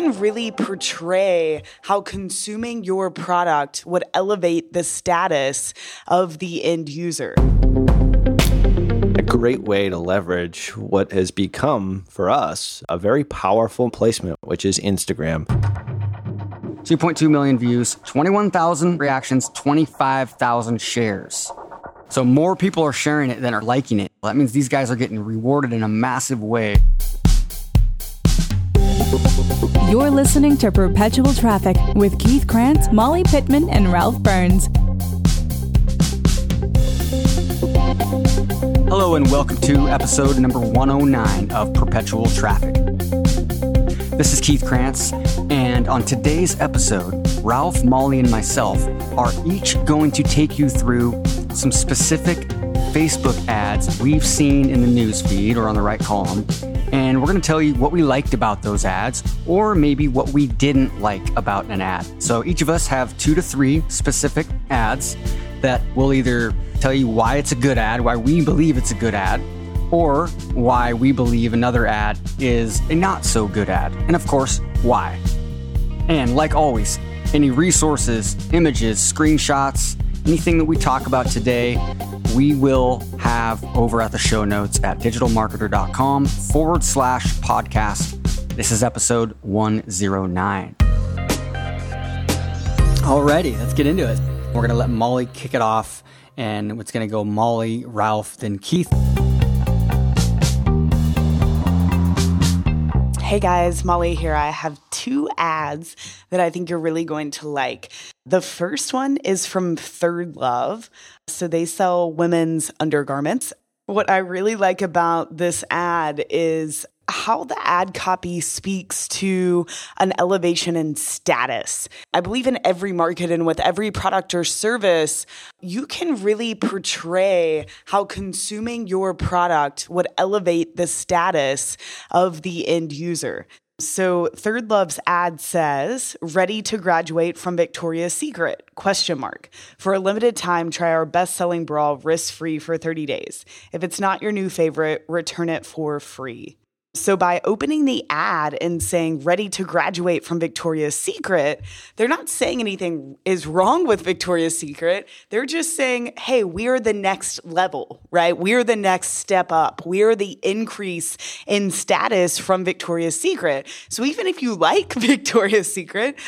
can really portray how consuming your product would elevate the status of the end user. A great way to leverage what has become for us a very powerful placement, which is Instagram. 2.2 million views, 21,000 reactions, 25,000 shares. So more people are sharing it than are liking it. That means these guys are getting rewarded in a massive way. You're listening to Perpetual Traffic with Keith Krantz, Molly Pittman, and Ralph Burns. Hello, and welcome to episode number 109 of Perpetual Traffic. This is Keith Krantz, and on today's episode, Ralph, Molly, and myself are each going to take you through some specific Facebook ads we've seen in the newsfeed or on the right column and we're going to tell you what we liked about those ads or maybe what we didn't like about an ad. So each of us have two to three specific ads that will either tell you why it's a good ad, why we believe it's a good ad, or why we believe another ad is a not so good ad. And of course, why. And like always, any resources, images, screenshots, anything that we talk about today we will have over at the show notes at digitalmarketer.com forward slash podcast. This is episode 109. Alrighty, let's get into it. We're going to let Molly kick it off, and it's going to go Molly, Ralph, then Keith. Hey guys, Molly here. I have two ads that I think you're really going to like. The first one is from ThirdLove. So they sell women's undergarments. What I really like about this ad is how the ad copy speaks to an elevation in status. I believe in every market and with every product or service, you can really portray how consuming your product would elevate the status of the end user. So ThirdLove's ad says, "Ready to graduate from Victoria's Secret?" question mark. For a limited time, try our best-selling bra risk-free for 30 days. If it's not your new favorite, return it for free. So, by opening the ad and saying ready to graduate from Victoria's Secret, they're not saying anything is wrong with Victoria's Secret. They're just saying, hey, we're the next level, right? We're the next step up. We're the increase in status from Victoria's Secret. So, even if you like Victoria's Secret,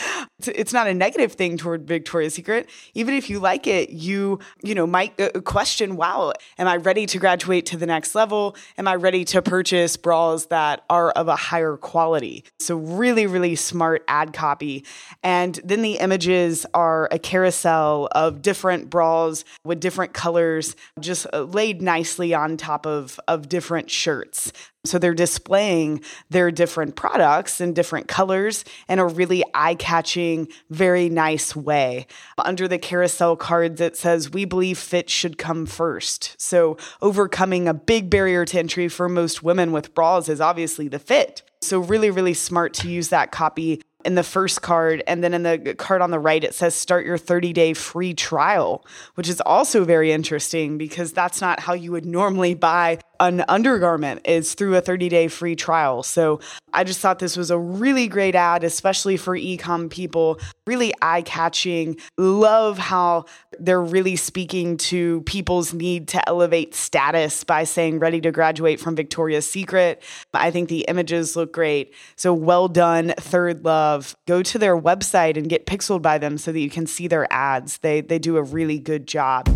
it's not a negative thing toward Victoria's Secret. Even if you like it, you, you know, might uh, question, wow, am I ready to graduate to the next level? Am I ready to purchase bras that are of a higher quality. So, really, really smart ad copy. And then the images are a carousel of different bras with different colors, just uh, laid nicely on top of, of different shirts. So they're displaying their different products in different colors in a really eye catching, very nice way. Under the carousel cards, it says, We believe fit should come first. So overcoming a big barrier to entry for most women with bras is obviously the fit. So, really, really smart to use that copy in the first card. And then in the card on the right, it says start your 30 day free trial, which is also very interesting because that's not how you would normally buy an undergarment is through a 30 day free trial. So I just thought this was a really great ad, especially for ecom people, really eye catching. Love how they're really speaking to people's need to elevate status by saying ready to graduate from Victoria's Secret. I think the images look great. So well done, ThirdLove. Go to their website and get pixeled by them so that you can see their ads. They, they do a really good job.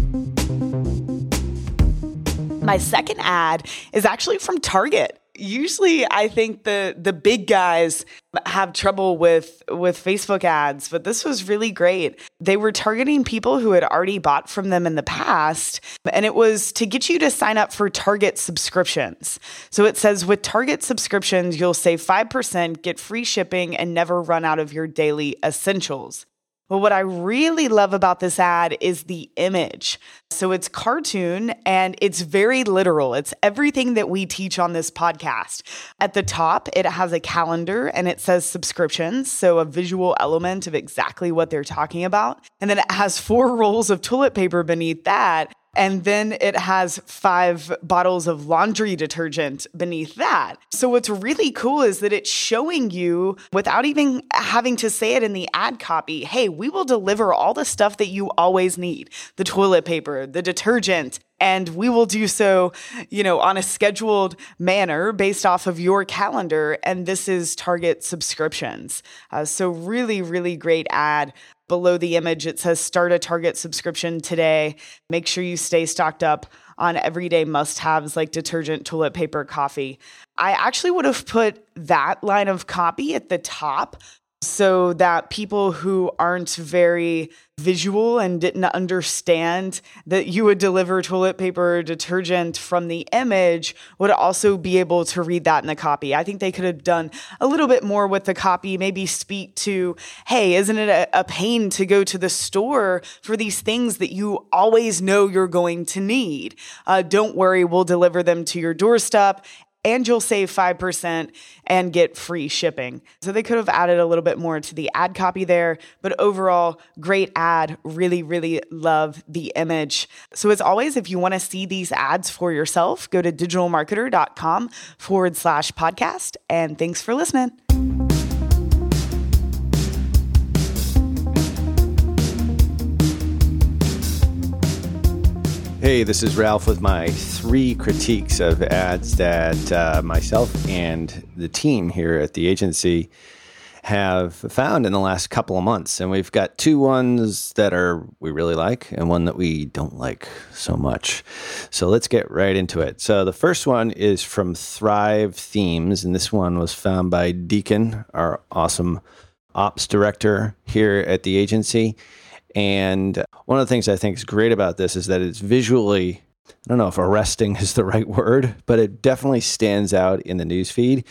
My second ad is actually from Target. Usually I think the the big guys have trouble with with Facebook ads, but this was really great. They were targeting people who had already bought from them in the past, and it was to get you to sign up for Target subscriptions. So it says with Target subscriptions, you'll save 5%, get free shipping and never run out of your daily essentials. Well, what I really love about this ad is the image. So it's cartoon and it's very literal. It's everything that we teach on this podcast. At the top, it has a calendar and it says subscriptions. So a visual element of exactly what they're talking about. And then it has four rolls of toilet paper beneath that. And then it has five bottles of laundry detergent beneath that. So, what's really cool is that it's showing you without even having to say it in the ad copy hey, we will deliver all the stuff that you always need the toilet paper, the detergent, and we will do so, you know, on a scheduled manner based off of your calendar. And this is Target subscriptions. Uh, so, really, really great ad. Below the image, it says start a Target subscription today. Make sure you stay stocked up on everyday must haves like detergent, toilet paper, coffee. I actually would have put that line of copy at the top so that people who aren't very visual and didn't understand that you would deliver toilet paper detergent from the image would also be able to read that in the copy. I think they could have done a little bit more with the copy, maybe speak to, hey, isn't it a, a pain to go to the store for these things that you always know you're going to need? Uh, don't worry, we'll deliver them to your doorstep and you'll save 5% and get free shipping. So they could have added a little bit more to the ad copy there, but overall, great ad. Really, really love the image. So as always, if you want to see these ads for yourself, go to digitalmarketer.com forward slash podcast. And thanks for listening. Hey, this is Ralph with my three critiques of ads that uh, myself and the team here at the agency have found in the last couple of months. And we've got two ones that are we really like and one that we don't like so much. So let's get right into it. So the first one is from Thrive Themes, and this one was found by Deacon, our awesome ops director here at the agency. And one of the things I think is great about this is that it's visually, I don't know if arresting is the right word, but it definitely stands out in the newsfeed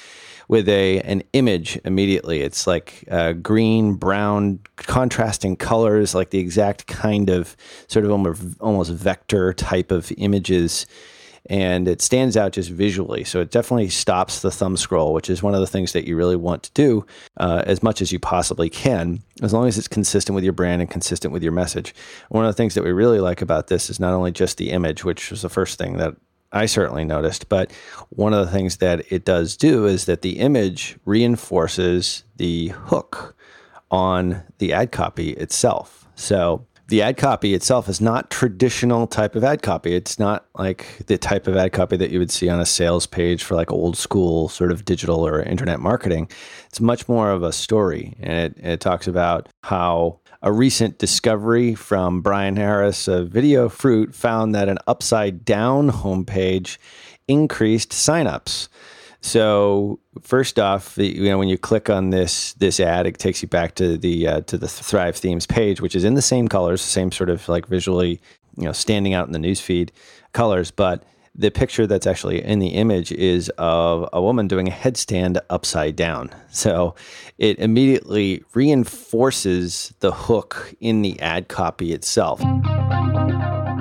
with a an image immediately. It's like uh, green, brown, contrasting colors, like the exact kind of sort of almost, almost vector type of images and it stands out just visually. So it definitely stops the thumb scroll, which is one of the things that you really want to do uh, as much as you possibly can, as long as it's consistent with your brand and consistent with your message. One of the things that we really like about this is not only just the image, which was the first thing that I certainly noticed, but one of the things that it does do is that the image reinforces the hook on the ad copy itself. So the ad copy itself is not traditional type of ad copy. It's not like the type of ad copy that you would see on a sales page for like old school sort of digital or internet marketing. It's much more of a story, and it, it talks about how a recent discovery from Brian Harris of VideoFruit found that an upside down homepage increased signups. So first off, you know when you click on this this ad, it takes you back to the uh, to the Thrive Themes page, which is in the same colors, same sort of like visually, you know, standing out in the newsfeed colors, but the picture that's actually in the image is of a woman doing a headstand upside down. So it immediately reinforces the hook in the ad copy itself.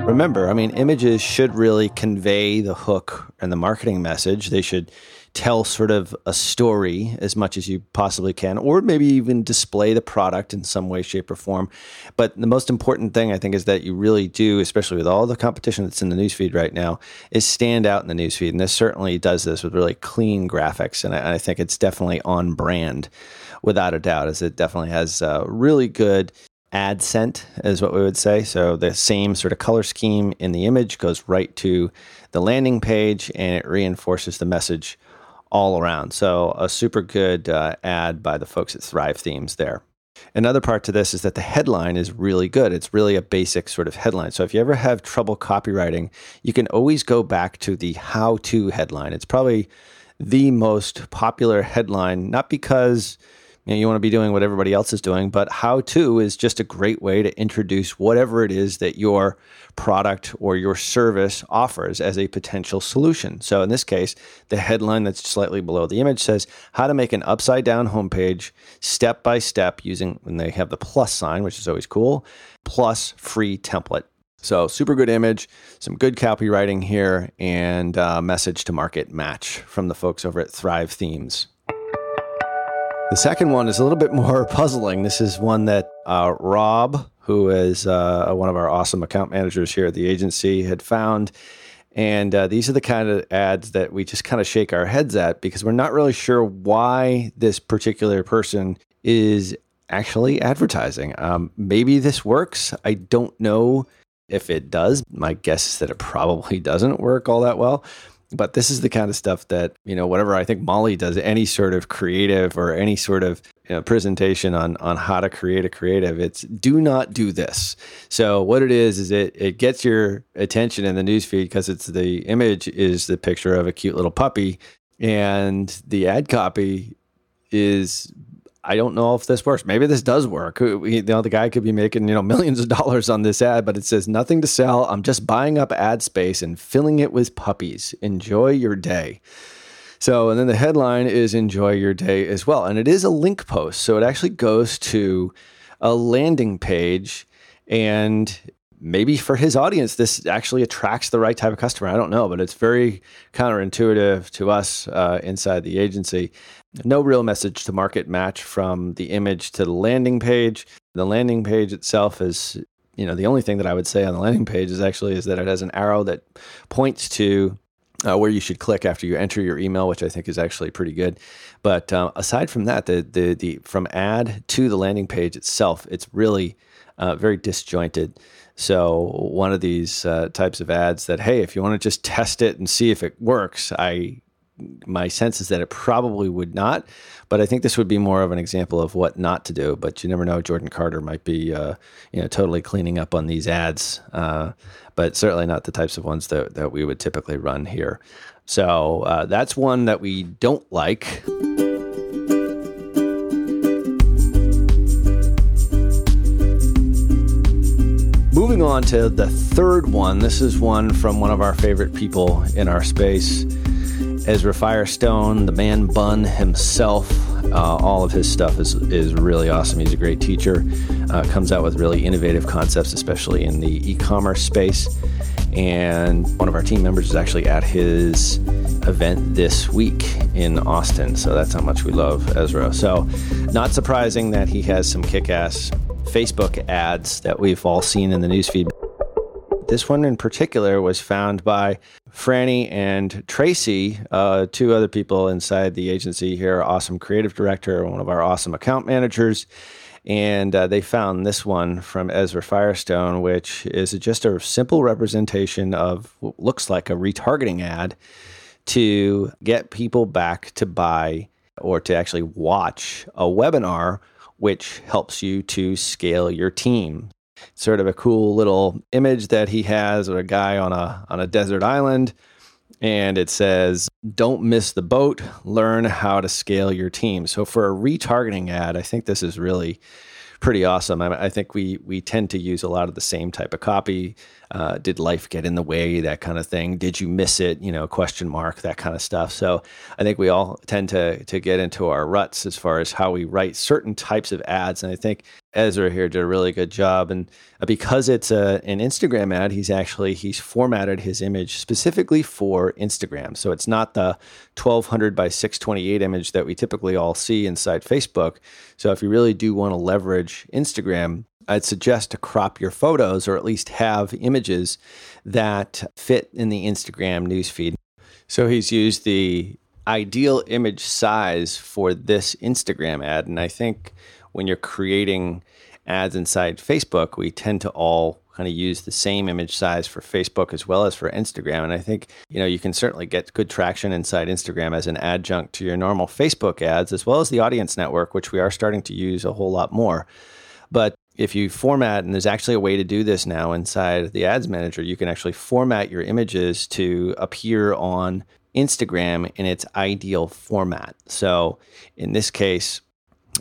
Remember, I mean, images should really convey the hook and the marketing message. They should tell sort of a story as much as you possibly can, or maybe even display the product in some way, shape, or form. But the most important thing I think is that you really do, especially with all the competition that's in the newsfeed right now, is stand out in the newsfeed. And this certainly does this with really clean graphics. And I, I think it's definitely on brand without a doubt, as it definitely has really good ad scent is what we would say. So the same sort of color scheme in the image goes right to the landing page and it reinforces the message all around. So, a super good uh, ad by the folks at Thrive Themes there. Another part to this is that the headline is really good. It's really a basic sort of headline. So, if you ever have trouble copywriting, you can always go back to the how to headline. It's probably the most popular headline, not because you, know, you want to be doing what everybody else is doing, but how to is just a great way to introduce whatever it is that your product or your service offers as a potential solution. So in this case, the headline that's slightly below the image says how to make an upside down homepage step by step using, when they have the plus sign, which is always cool, plus free template. So, super good image, some good copywriting here, and uh, message to market match from the folks over at Thrive Themes. The second one is a little bit more puzzling. This is one that uh, Rob, who is uh, one of our awesome account managers here at the agency, had found. And uh, these are the kind of ads that we just kind of shake our heads at because we're not really sure why this particular person is actually advertising. Um, maybe this works. I don't know if it does. My guess is that it probably doesn't work all that well. But this is the kind of stuff that, you know, whatever I think Molly does, any sort of creative or any sort of you know, presentation on on how to create a creative, it's do not do this. So what it is is it it gets your attention in the newsfeed because it's the image is the picture of a cute little puppy and the ad copy is I don't know if this works. Maybe this does work. You know, the guy could be making you know millions of dollars on this ad, but it says nothing to sell. I'm just buying up ad space and filling it with puppies. Enjoy your day. So, and then the headline is "Enjoy your day" as well, and it is a link post, so it actually goes to a landing page, and maybe for his audience, this actually attracts the right type of customer. I don't know, but it's very counterintuitive to us uh, inside the agency no real message to market match from the image to the landing page. The landing page itself is, you know, the only thing that I would say on the landing page is actually is that it has an arrow that points to uh, where you should click after you enter your email, which I think is actually pretty good. But uh, aside from that, the, the the from ad to the landing page itself, it's really uh, very disjointed. So one of these uh, types of ads that hey, if you want to just test it and see if it works, I my sense is that it probably would not. But I think this would be more of an example of what not to do. But you never know. Jordan Carter might be, uh, you know, totally cleaning up on these ads, uh, but certainly not the types of ones that, that we would typically run here. So uh, that's one that we don't like. Moving on to the third one. This is one from one of our favorite people in our space. Ezra Firestone, the man bun himself. Uh, all of his stuff is is really awesome. He's a great teacher. Uh, comes out with really innovative concepts, especially in the e-commerce space. And one of our team members is actually at his event this week in Austin. So that's how much we love Ezra. So, not surprising that he has some kick-ass Facebook ads that we've all seen in the newsfeed. This one in particular was found by Franny and Tracy, uh, two other people inside the agency here, awesome creative director, one of our awesome account managers. And uh, they found this one from Ezra Firestone, which is just a simple representation of what looks like a retargeting ad to get people back to buy or to actually watch a webinar, which helps you to scale your team sort of a cool little image that he has of a guy on a on a desert island and it says don't miss the boat learn how to scale your team so for a retargeting ad i think this is really pretty awesome. I, I, think we we tend to use a lot of the same type of copy. Uh, did life get in the way? That kind of thing. Did you miss it? You know, question mark, that kind of stuff. So I think we all tend to to get into our ruts as far as how we write certain types of ads. And I think Ezra here did a really good job. And uh, because it's a, an Instagram ad, he's actually he's formatted his image specifically for Instagram. So it's not the 1200 by 628 image that we typically all see inside Facebook. So if you really do want to leverage Instagram, I'd suggest to crop your photos or at least have images that fit in the Instagram newsfeed. So he's used the ideal image size for this Instagram ad. And I think when you're creating ads inside Facebook, we tend to all kind of use the same image size for Facebook as well as for Instagram. And I think, you know, you can certainly get good traction inside Instagram as an adjunct to your normal Facebook ads, as well as the audience network, which we are starting to use a whole lot more. But if you format, and there's actually a way to do this now inside the ads manager, you can actually format your images to appear on Instagram in its ideal format. So in this case,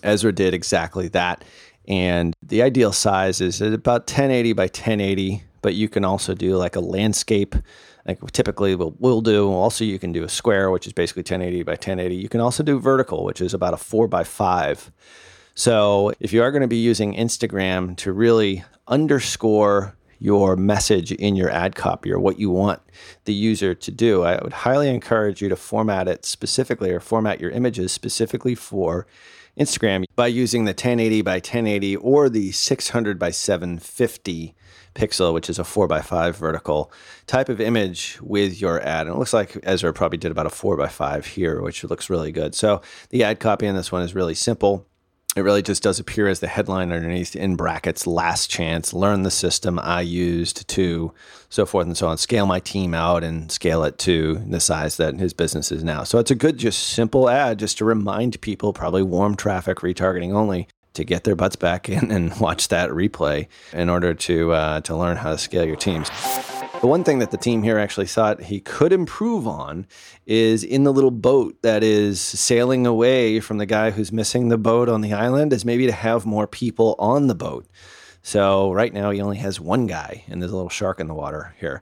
Ezra did exactly that. And the ideal size is about 1080 by 1080, but you can also do like a landscape. Like typically we'll, we'll do. Also, you can do a square, which is basically 1080 by 1080. You can also do vertical, which is about a four by five. So if you are going to be using Instagram to really underscore your message in your ad copy or what you want the user to do, I would highly encourage you to format it specifically or format your images specifically for Instagram by using the 1080 by 1080 or the 600 by 750 pixel, which is a 4 by 5 vertical type of image with your ad. And it looks like Ezra probably did about a 4 by 5 here, which looks really good. So the ad copy on this one is really simple it really just does appear as the headline underneath in brackets last chance learn the system i used to so forth and so on. Scale my team out and scale it to the size that his business is now. So it's a good just simple ad just to remind people probably warm traffic retargeting only to get their butts back in and watch that replay in order to uh, to learn how to scale your teams the one thing that the team here actually thought he could improve on is in the little boat that is sailing away from the guy who's missing the boat on the island, is maybe to have more people on the boat. So right now he only has one guy, and there's a little shark in the water here.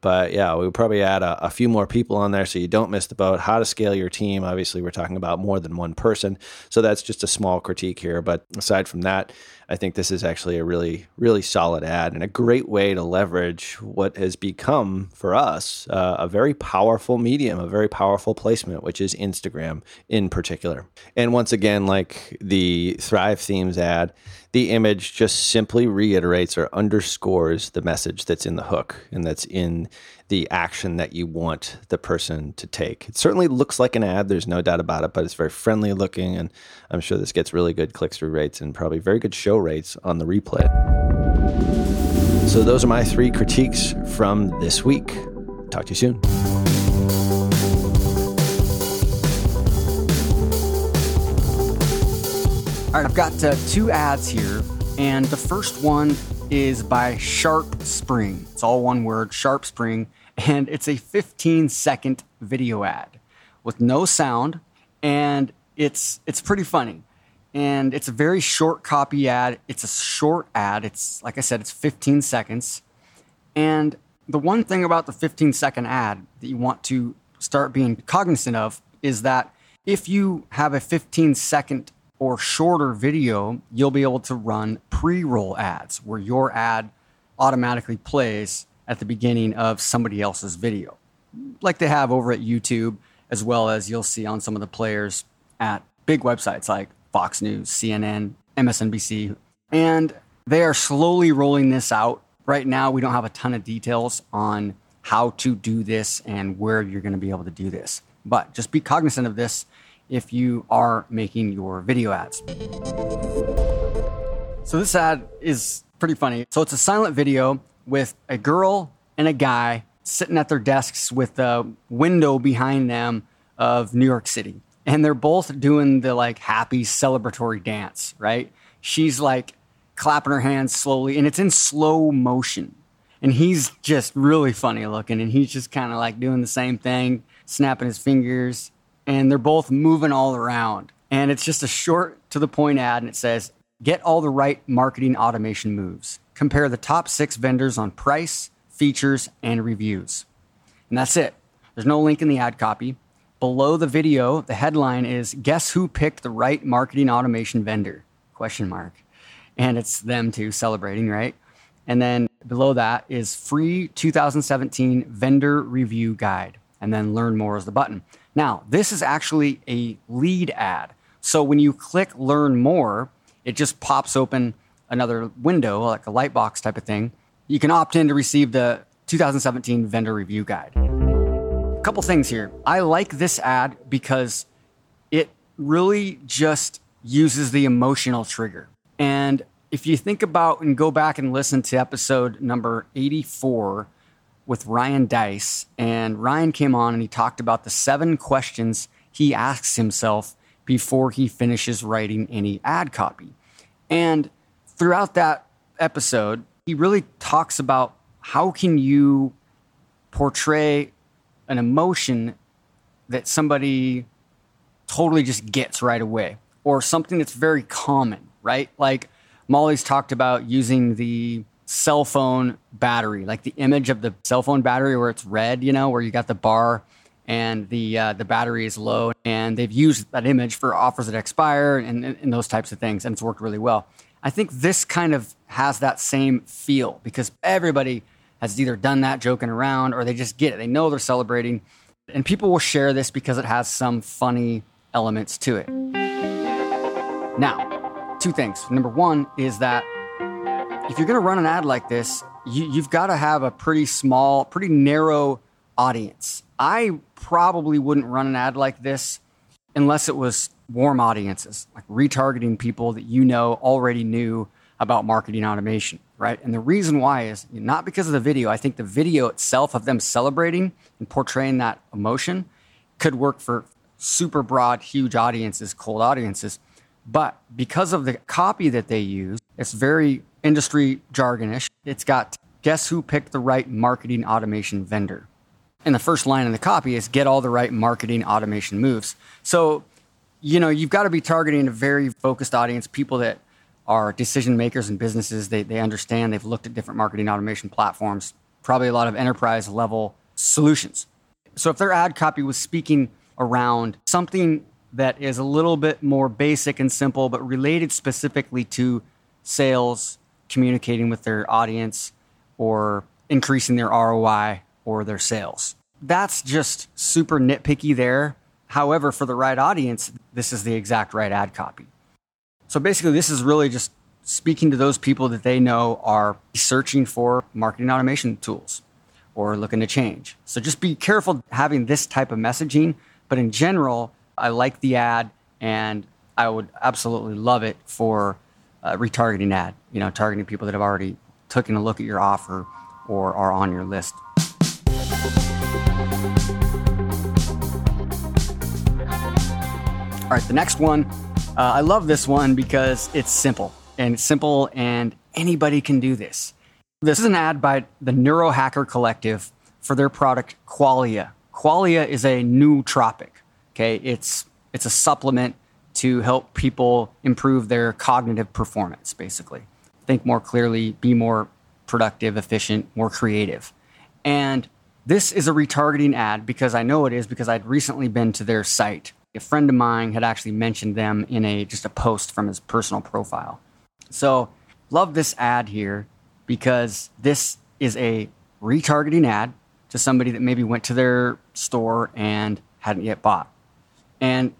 But yeah, we would probably add a, a, few more people on there so you don't miss the boat. How to scale your team. Obviously, we're talking about more than one person. So that's just a small critique here. But aside from that, I think this is actually a really, really solid ad and a great way to leverage what has become for us uh, a very powerful medium, a very powerful placement, which is Instagram in particular. And once again, like the Thrive Themes ad, the image just simply reiterates or underscores the message that's in the hook and that's in the action that you want the person to take. It certainly looks like an ad, there's no doubt about it, but it's very friendly looking. And I'm sure this gets really good click through rates and probably very good show rates on the replay. So, those are my three critiques from this week. Talk to you soon. All right, I've got uh, two ads here, and the first one is by SharpSpring. It's all one word, SharpSpring, and it's a 15 second video ad with no sound, and it's it's pretty funny. And it's a very short copy ad. It's a short ad. It's like I said, it's 15 seconds. And the one thing about the 15 second ad that you want to start being cognizant of is that if you have a 15 second or shorter video, you'll be able to run pre roll ads where your ad automatically plays at the beginning of somebody else's video, like they have over at YouTube, as well as you'll see on some of the players at big websites like Fox News, CNN, MSNBC. And they are slowly rolling this out. Right now, we don't have a ton of details on how to do this and where you're going to be able to do this. But just be cognizant of this if you are making your video ads. So this ad is pretty funny. So it's a silent video with a girl and a guy sitting at their desks with a window behind them of New York City. And they're both doing the like happy celebratory dance, right? She's like clapping her hands slowly and it's in slow motion. And he's just really funny looking and he's just kind of like doing the same thing, snapping his fingers and they're both moving all around. And it's just a short to the point ad, and it says, get all the right marketing automation moves. Compare the top six vendors on price, features, and reviews. And that's it. There's no link in the ad copy. Below the video, the headline is Guess who picked the right marketing automation vendor? Question mark. And it's them too celebrating, right? And then below that is free 2017 vendor review guide. And then learn more is the button. Now, this is actually a lead ad. So when you click learn more, it just pops open another window, like a light box type of thing. You can opt in to receive the 2017 vendor review guide. A couple things here. I like this ad because it really just uses the emotional trigger. And if you think about and go back and listen to episode number 84 with Ryan Deiss. and Ryan came on and he talked about the seven questions he asks himself before he finishes writing any ad copy. And throughout that episode, he really talks about how can you portray an emotion that somebody totally just gets right away or something that's very common, right? Like Molly's talked about using the cell phone battery, like the image of the cell phone battery where it's red, you know, where you got the bar and the uh, the battery is low. And they've used that image for offers that expire and, and those types of things, and it's worked really well. I think this kind of has that same feel because everybody has either done that joking around or they just get it. They know they're celebrating, and people will share this because it has some funny elements to it. Now, two things. Number one is that if you're going to run an ad like this, you, you've got to have a pretty small, pretty narrow audience. I probably wouldn't run an ad like this unless it was warm audiences, like retargeting people that you know already knew about marketing automation, right? And the reason why is not because of the video. I think the video itself of them celebrating and portraying that emotion could work for super broad, huge audiences, cold audiences. But because of the copy that they use, it's very industry jargonish. It's got guess who picked the right marketing automation vendor. And the first line in the copy is get all the right marketing automation moves. So, you know, you've got to be targeting a very focused audience, people that are decision makers in businesses. They, they understand, they've looked at different marketing automation platforms, probably a lot of enterprise level solutions. So, if their ad copy was speaking around something that is a little bit more basic and simple, but related specifically to sales, communicating with their audience, or increasing their ROI or their sales. That's just super nitpicky there. However, for the right audience, this is the exact right ad copy. So basically, this is really just speaking to those people that they know are searching for marketing automation tools or looking to change. So just be careful having this type of messaging. But in general, I like the ad and I would absolutely love it for a retargeting ad, you know, targeting people that have already taken a look at your offer or are on your list. All right, the next one. Uh, I love this one because it's simple and it's simple and anybody can do this. This is an ad by the Neurohacker Collective for their product Qualia. Qualia is a nootropic. Okay, it's it's a supplement to help people improve their cognitive performance, basically. Think more clearly, be more productive, efficient, more creative. And this is a retargeting ad because I know it is because I'd recently been to their site. A friend of mine had actually mentioned them in a just a post from his personal profile. So, love this ad here because this is a retargeting ad to somebody that maybe went to their store and hadn't yet bought. And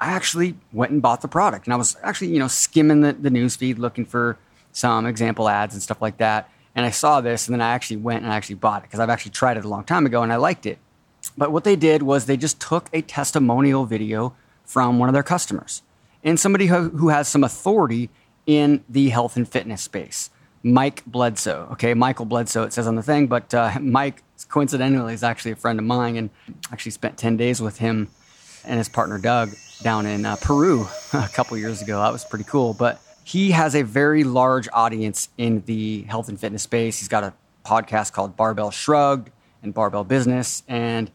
I actually went and bought the product. And I was actually, you know, skimming the, the news feed looking for some example ads and stuff like that and I saw this, and then I actually went and I actually bought it because I've actually tried it a long time ago and I liked it. But what they did was they just took a testimonial video from one of their customers and somebody who, who has some authority in the health and fitness space. Mike Bledsoe. Okay, Michael Bledsoe, it says on the thing, but uh, Mike, coincidentally, is actually a friend of mine and actually spent 10 days with him and his partner Doug down in uh, Peru a couple years ago. That was pretty cool. But he has a very large audience in the health and fitness space. He's got a podcast called Barbell Shrugged and Barbell Business. And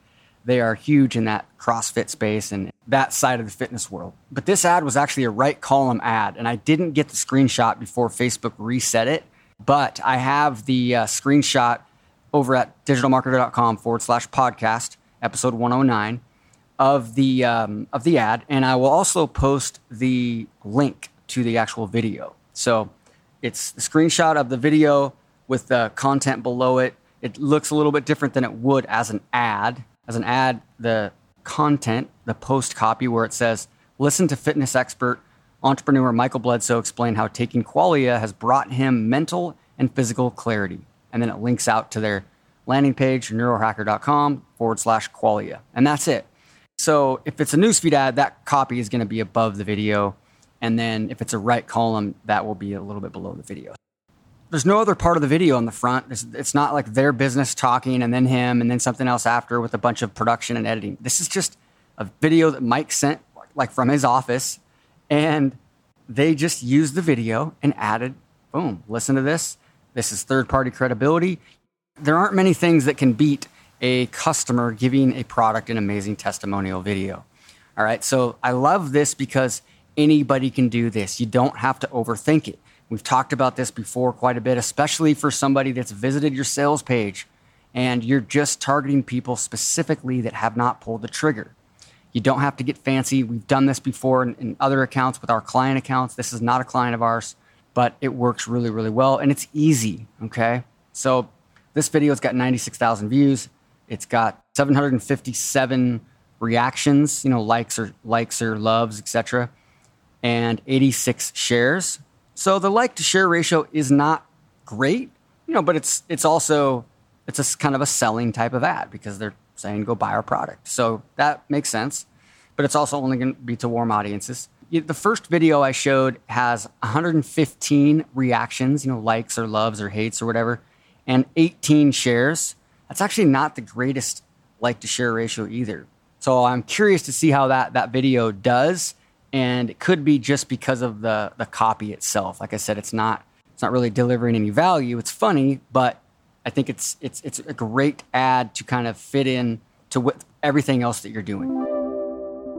They are huge in that CrossFit space and that side of the fitness world. But this ad was actually a right column ad, and I didn't get the screenshot before Facebook reset it. But I have the uh, screenshot over at digitalmarketer.com forward slash podcast, episode 109 of the um, of the ad, and I will also post the link to the actual video. So it's the screenshot of the video with the content below it. It looks a little bit different than it would as an ad. As an ad, the content, the post copy where it says, "Listen to fitness expert entrepreneur Michael Bledsoe explain how taking Qualia has brought him mental and physical clarity." And then it links out to their landing page, neurohacker.com forward slash Qualia. And that's it. So if it's a newsfeed ad, that copy is going to be above the video. And then if it's a right column, that will be a little bit below the video. There's no other part of the video on the front. It's, it's not like their business talking and then him and then something else after with a bunch of production and editing. This is just a video that Mike sent like from his office and they just used the video and added, boom, listen to this. This is third party credibility. There aren't many things that can beat a customer giving a product an amazing testimonial video. All right, so I love this because anybody can do this. You don't have to overthink it. We've talked about this before quite a bit, especially for somebody that's visited your sales page and you're just targeting people specifically that have not pulled the trigger. You don't have to get fancy. We've done this before in, in, other accounts with our client accounts. This is not a client of ours, but it works really, really well and it's easy. Okay. So this video's got 96,000 views. It's got 757 reactions, you know, likes or likes or loves, etc., and 86 shares. So the like to share ratio is not great, you know, but it's it's also it's a kind of a selling type of ad because they're saying go buy our product. So that makes sense, but it's also only going to be to warm audiences. The first video I showed has 115 reactions, you know, likes or loves or hates or whatever, and 18 shares that's actually not the greatest like to share ratio either. So I'm curious to see how that that video does, and it could be just because of the the copy itself. Like I said, it's not it's not really delivering any value. It's funny, but I think it's it's it's a great ad to kind of fit in to everything else that you're doing.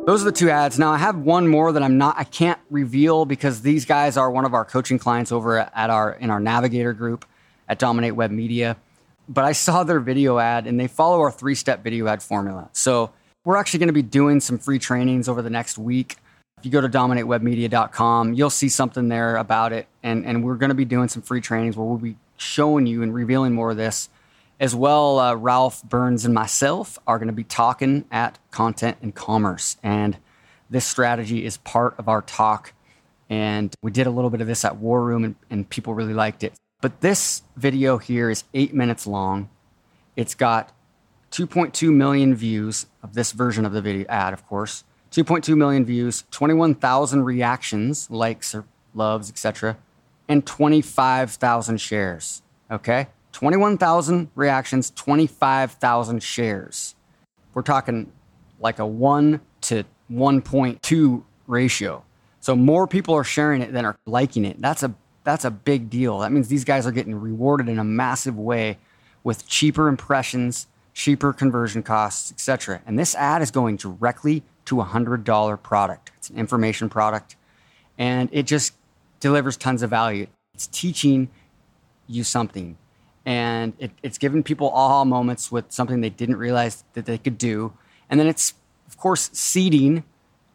Those are the two ads. Now I have one more that I'm not I can't reveal because these guys are one of our coaching clients over at our in our navigator group at Dominate Web Media but I saw their video ad and they follow our three step video ad formula. So we're actually going to be doing some free trainings over the next week. If you go to dominatewebmedia.com, you'll see something there about it. And, and we're going to be doing some free trainings where we'll be showing you and revealing more of this. As well, uh, Ralph Burns and myself are going to be talking at Content and Commerce. And this strategy is part of our talk. And we did a little bit of this at War Room, and, and people really liked it. But this video here is eight minutes long. It's got 2.2 million views of this version of the video ad, of course. 2.2 million views, 21,000 reactions, likes or loves, etc., and 25,000 shares. Okay? 21,000 reactions, 25,000 shares. We're talking like a 1 to 1.2 ratio. So more people are sharing it than are liking it. That's a that's a big deal. That means these guys are getting rewarded in a massive way with cheaper impressions, cheaper conversion costs, etc. And this ad is going directly to a $100 product. It's an information product and it just delivers tons of value. It's teaching you something and it, it's giving people aha moments with something they didn't realize that they could do. And then it's, of course, seeding,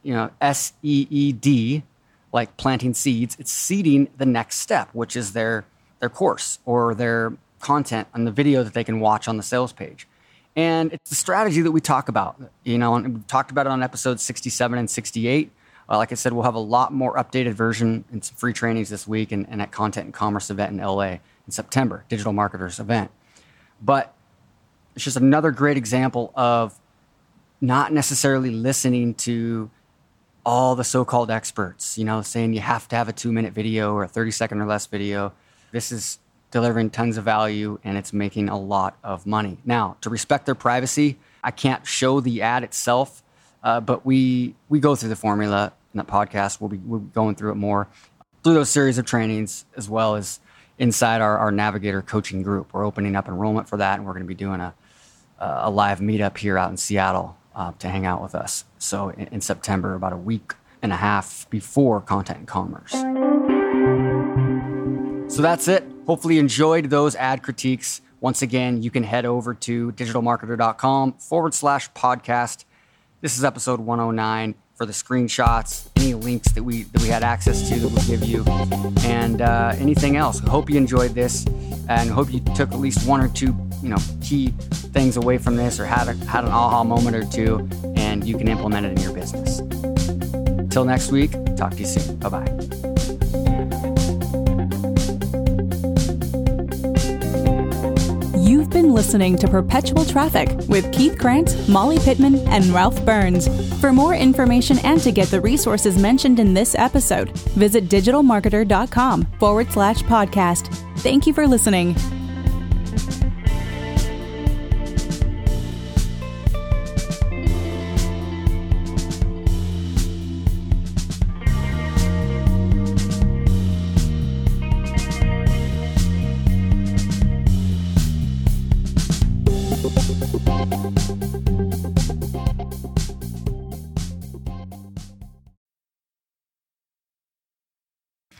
you know, S E E D, like planting seeds, it's seeding the next step, which is their their course or their content on the video that they can watch on the sales page. And it's the strategy that we talk about. You know, and we talked about it on episodes 67 and 68. Uh, like I said, we'll have a lot more updated version and some free trainings this week and, and at Content and Commerce event in LA in September, Digital Marketers event. But it's just another great example of not necessarily listening to all the so-called experts, you know, saying you have to have a two-minute video or a 30-second or less video. This is delivering tons of value and it's making a lot of money. Now, to respect their privacy, I can't show the ad itself, uh, but we we go through the formula in that podcast. We'll be, we'll be going through it more through those series of trainings as well as inside our, our navigator coaching group. We're opening up enrollment for that and we're going to be doing a a live meetup here out in Seattle uh, to hang out with us. So in, in September, about a week and a half before Content and Commerce. So that's it. Hopefully, you enjoyed those ad critiques. Once again, you can head over to digitalmarketer.com forward slash podcast. This is episode 109 for the screenshots, any links that we that we had access to that we'll give you, and uh, anything else. Hope you enjoyed this, and hope you took at least one or two, you know, key things away from this, or had a, had an aha moment or two, and you can implement it in your business. Till next week, talk to you soon. Bye bye. You've been listening to Perpetual Traffic with Keith Krance, Molly Pittman, and Ralph Burns. For more information and to get the resources mentioned in this episode, visit digitalmarketer.com forward slash podcast. Thank you for listening.